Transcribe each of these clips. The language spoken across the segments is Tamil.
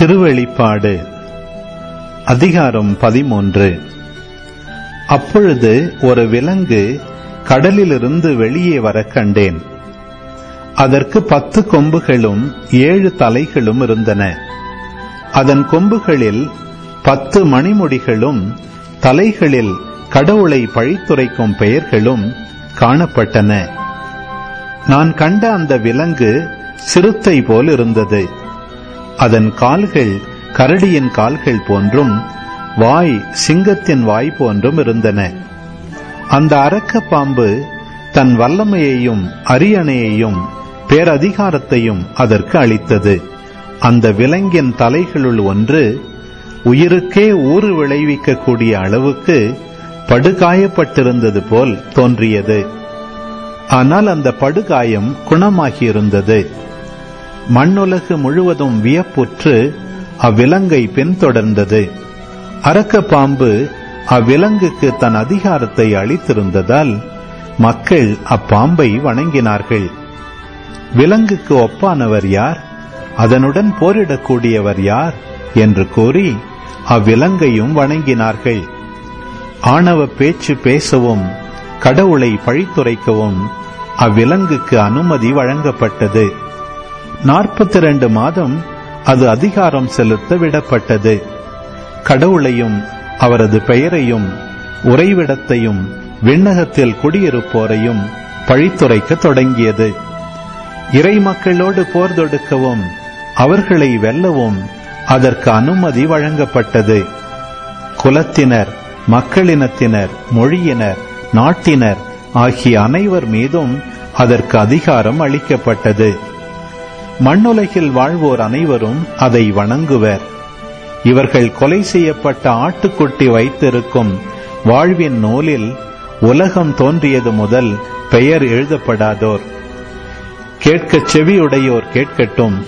திருவெளிப்பாடு அதிகாரம் பதிமூன்று. அப்பொழுது ஒரு விலங்கு கடலிலிருந்து வெளியே வரக் கண்டேன். அதற்கு பத்து கொம்புகளும் ஏழு தலைகளும் இருந்தன. அதன் கொம்புகளில் பத்து மணிமுடிகளும் தலைகளில் கடவுளை பழித்துரைக்கும் பெயர்களும் காணப்பட்டன. நான் கண்ட அந்த விலங்கு சிறுத்தை போல் இருந்தது. அதன் கால்கள் கரடியின் கால்கள் போன்றும் வாய் சிங்கத்தின் வாய் போன்றும் இருந்தன. அந்த அரக்க பாம்பு தன் வல்லமையையும் அரியணையையும் பேரதிகாரத்தையும் அதற்கு அளித்தது. அந்த விலங்கின் தலைகளுள் ஒன்று உயிருக்கே ஊறு விளைவிக்கக்கூடிய அளவுக்கு படுகாயப்பட்டிருந்தது போல் தோன்றியது. ஆனால் அந்த படுகாயம் குணமாகியிருந்தது. மண்ணுலகு முழுவதும் வியப்புற்று அவ்விலங்கை பின்தொடர்ந்தது. அரக்க பாம்பு அவ்விலங்குக்கு தன் அதிகாரத்தை அளித்திருந்ததால் மக்கள் அப்பாம்பை வணங்கினார்கள். விலங்குக்கு ஒப்பானவர் யார்? அதனுடன் போரிடக்கூடியவர் யார்? என்று கூறி அவ்விலங்கையும் வணங்கினார்கள். ஆணவ பேச்சு பேசவும் கடவுளை பழித்துரைக்கவும் அவ்விலங்குக்கு அனுமதி வழங்கப்பட்டது. நாற்பத்தி ரெண்டு மாதம் அது அதிகாரம் செலுத்த விடப்பட்டது. கடவுளையும் அவரது பெயரையும் உறைவிடத்தையும் விண்ணகத்தில் குடியிருப்போரையும் பழித்துரைக்க தொடங்கியது. இறை மக்களோடு போர் தொடுக்கவும் அவர்களை வெல்லவும் அதற்கு அனுமதி வழங்கப்பட்டது. குலத்தினர் மக்களினத்தினர் மொழியினர் நாட்டினர் ஆகிய அனைவர் மீதும் அதற்கு அதிகாரம் அளிக்கப்பட்டது. மண்ணுலகில் வாழ்வோர் அனைவரும் அதை வணங்குவர். இவர்கள் கொலை செய்யப்பட்ட ஆட்டுக்குட்டி வைத்திருக்கும் வாழ்வின் நூலில் உலகம் தோன்றியது முதல் பெயர் எழுதப்படாதோர். கேட்கச் செவியுடையோர் கேட்கட்டும்.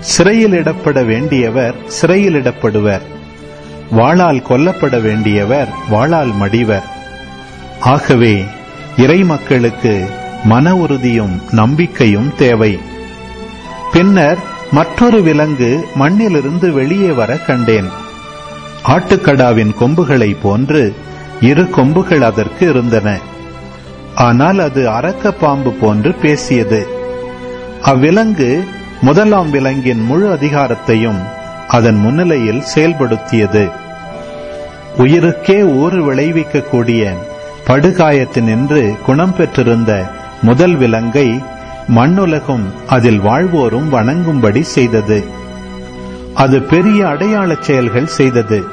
சிறையில் இடப்பட வேண்டியவர் சிறையில் இடப்படுவர். வாளால் கொல்லப்பட வேண்டியவர் வாளால் மடிவர். ஆகவே இறை மக்களுக்கு மன உறுதியும் நம்பிக்கையும் தேவை. பின்னர் மற்றொரு விலங்கு மண்ணிலிருந்து வெளியே வர கண்டேன். ஆட்டுக்கடாவின் கொம்புகளை போன்று இரு கொம்புகள் அதற்கு இருந்தன. ஆனால் அது அரக்க பாம்பு போன்று பேசியது. அவ்விலங்கு முதலாம் விலங்கின் முழு அதிகாரத்தையும் அதன் முன்னிலையில் செயல்படுத்தியது. உயிருக்கே ஊறு விளைவிக்கக்கூடிய படுகாயத்தினின்று குணம் பெற்றிருந்த முதல் விலங்கை மண்ணுலகும் அதில் வாழ்வோரும் வணங்கும்படி செய்தது. அது பெரிய அடையாளச் செயல்கள் செய்தது.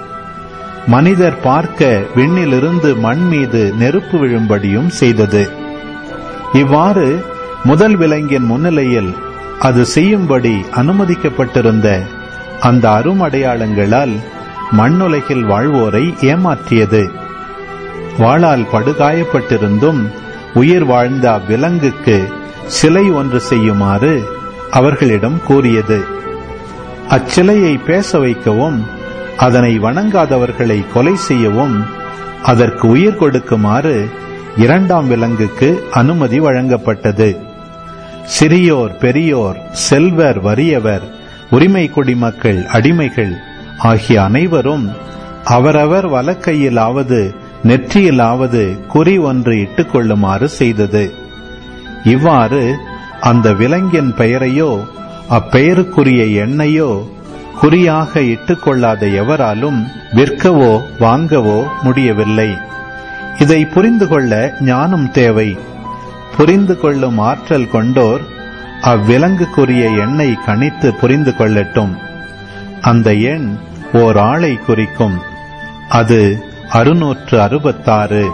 மனிதர் பார்க்க விண்ணிலிருந்து மண் மீது நெருப்பு விழும்படியும் செய்தது. இவ்வாறு முதல் விலங்கின் முன்னிலையில் அது செய்யும்படி அனுமதிக்கப்பட்டிருந்த அந்த அரும் அடையாளங்களால் மண்ணுலகில் வாழ்வோரை ஏமாற்றியது. வாளால் படுகாயப்பட்டிருந்தும் உயிர் வாழ்ந்த அவ்விலங்குக்கு சிலை ஒன்று செய்யுமாறு அவர்களிடம் கூறியது. அச்சிலையை பேச வைக்கவும் அதனை வணங்காதவர்களை கொலை செய்யவும் அதற்கு உயிர் கொடுக்குமாறு இரண்டாம் விலங்குக்கு அனுமதி வழங்கப்பட்டது. சிறியோர் பெரியோர் செல்வர் வறியவர் உரிமை குடிமக்கள் அடிமைகள் ஆகிய அனைவரும் அவரவர் வலக்கையிலாவது நெற்றியிலாவது குறி ஒன்று இட்டுக் கொள்ளுமாறு செய்தது. இவ்வாறு அந்த விலங்கின் பெயரையோ அப்பெயருக்குரிய எண்ணையோ குறியாக இட்டுக்கொள்ளாத எவராலும் விற்கவோ வாங்கவோ முடியவில்லை. இதை புரிந்து கொள்ள ஞானம் தேவை. புரிந்து கொள்ளும் ஆற்றல் கொண்டோர் அவ்விலங்குக்குரிய எண்ணை கணித்து புரிந்து கொள்ளட்டும். அந்த எண் ஓர் ஆளை குறிக்கும். அது அறுநூற்று அறுபத்தாறு.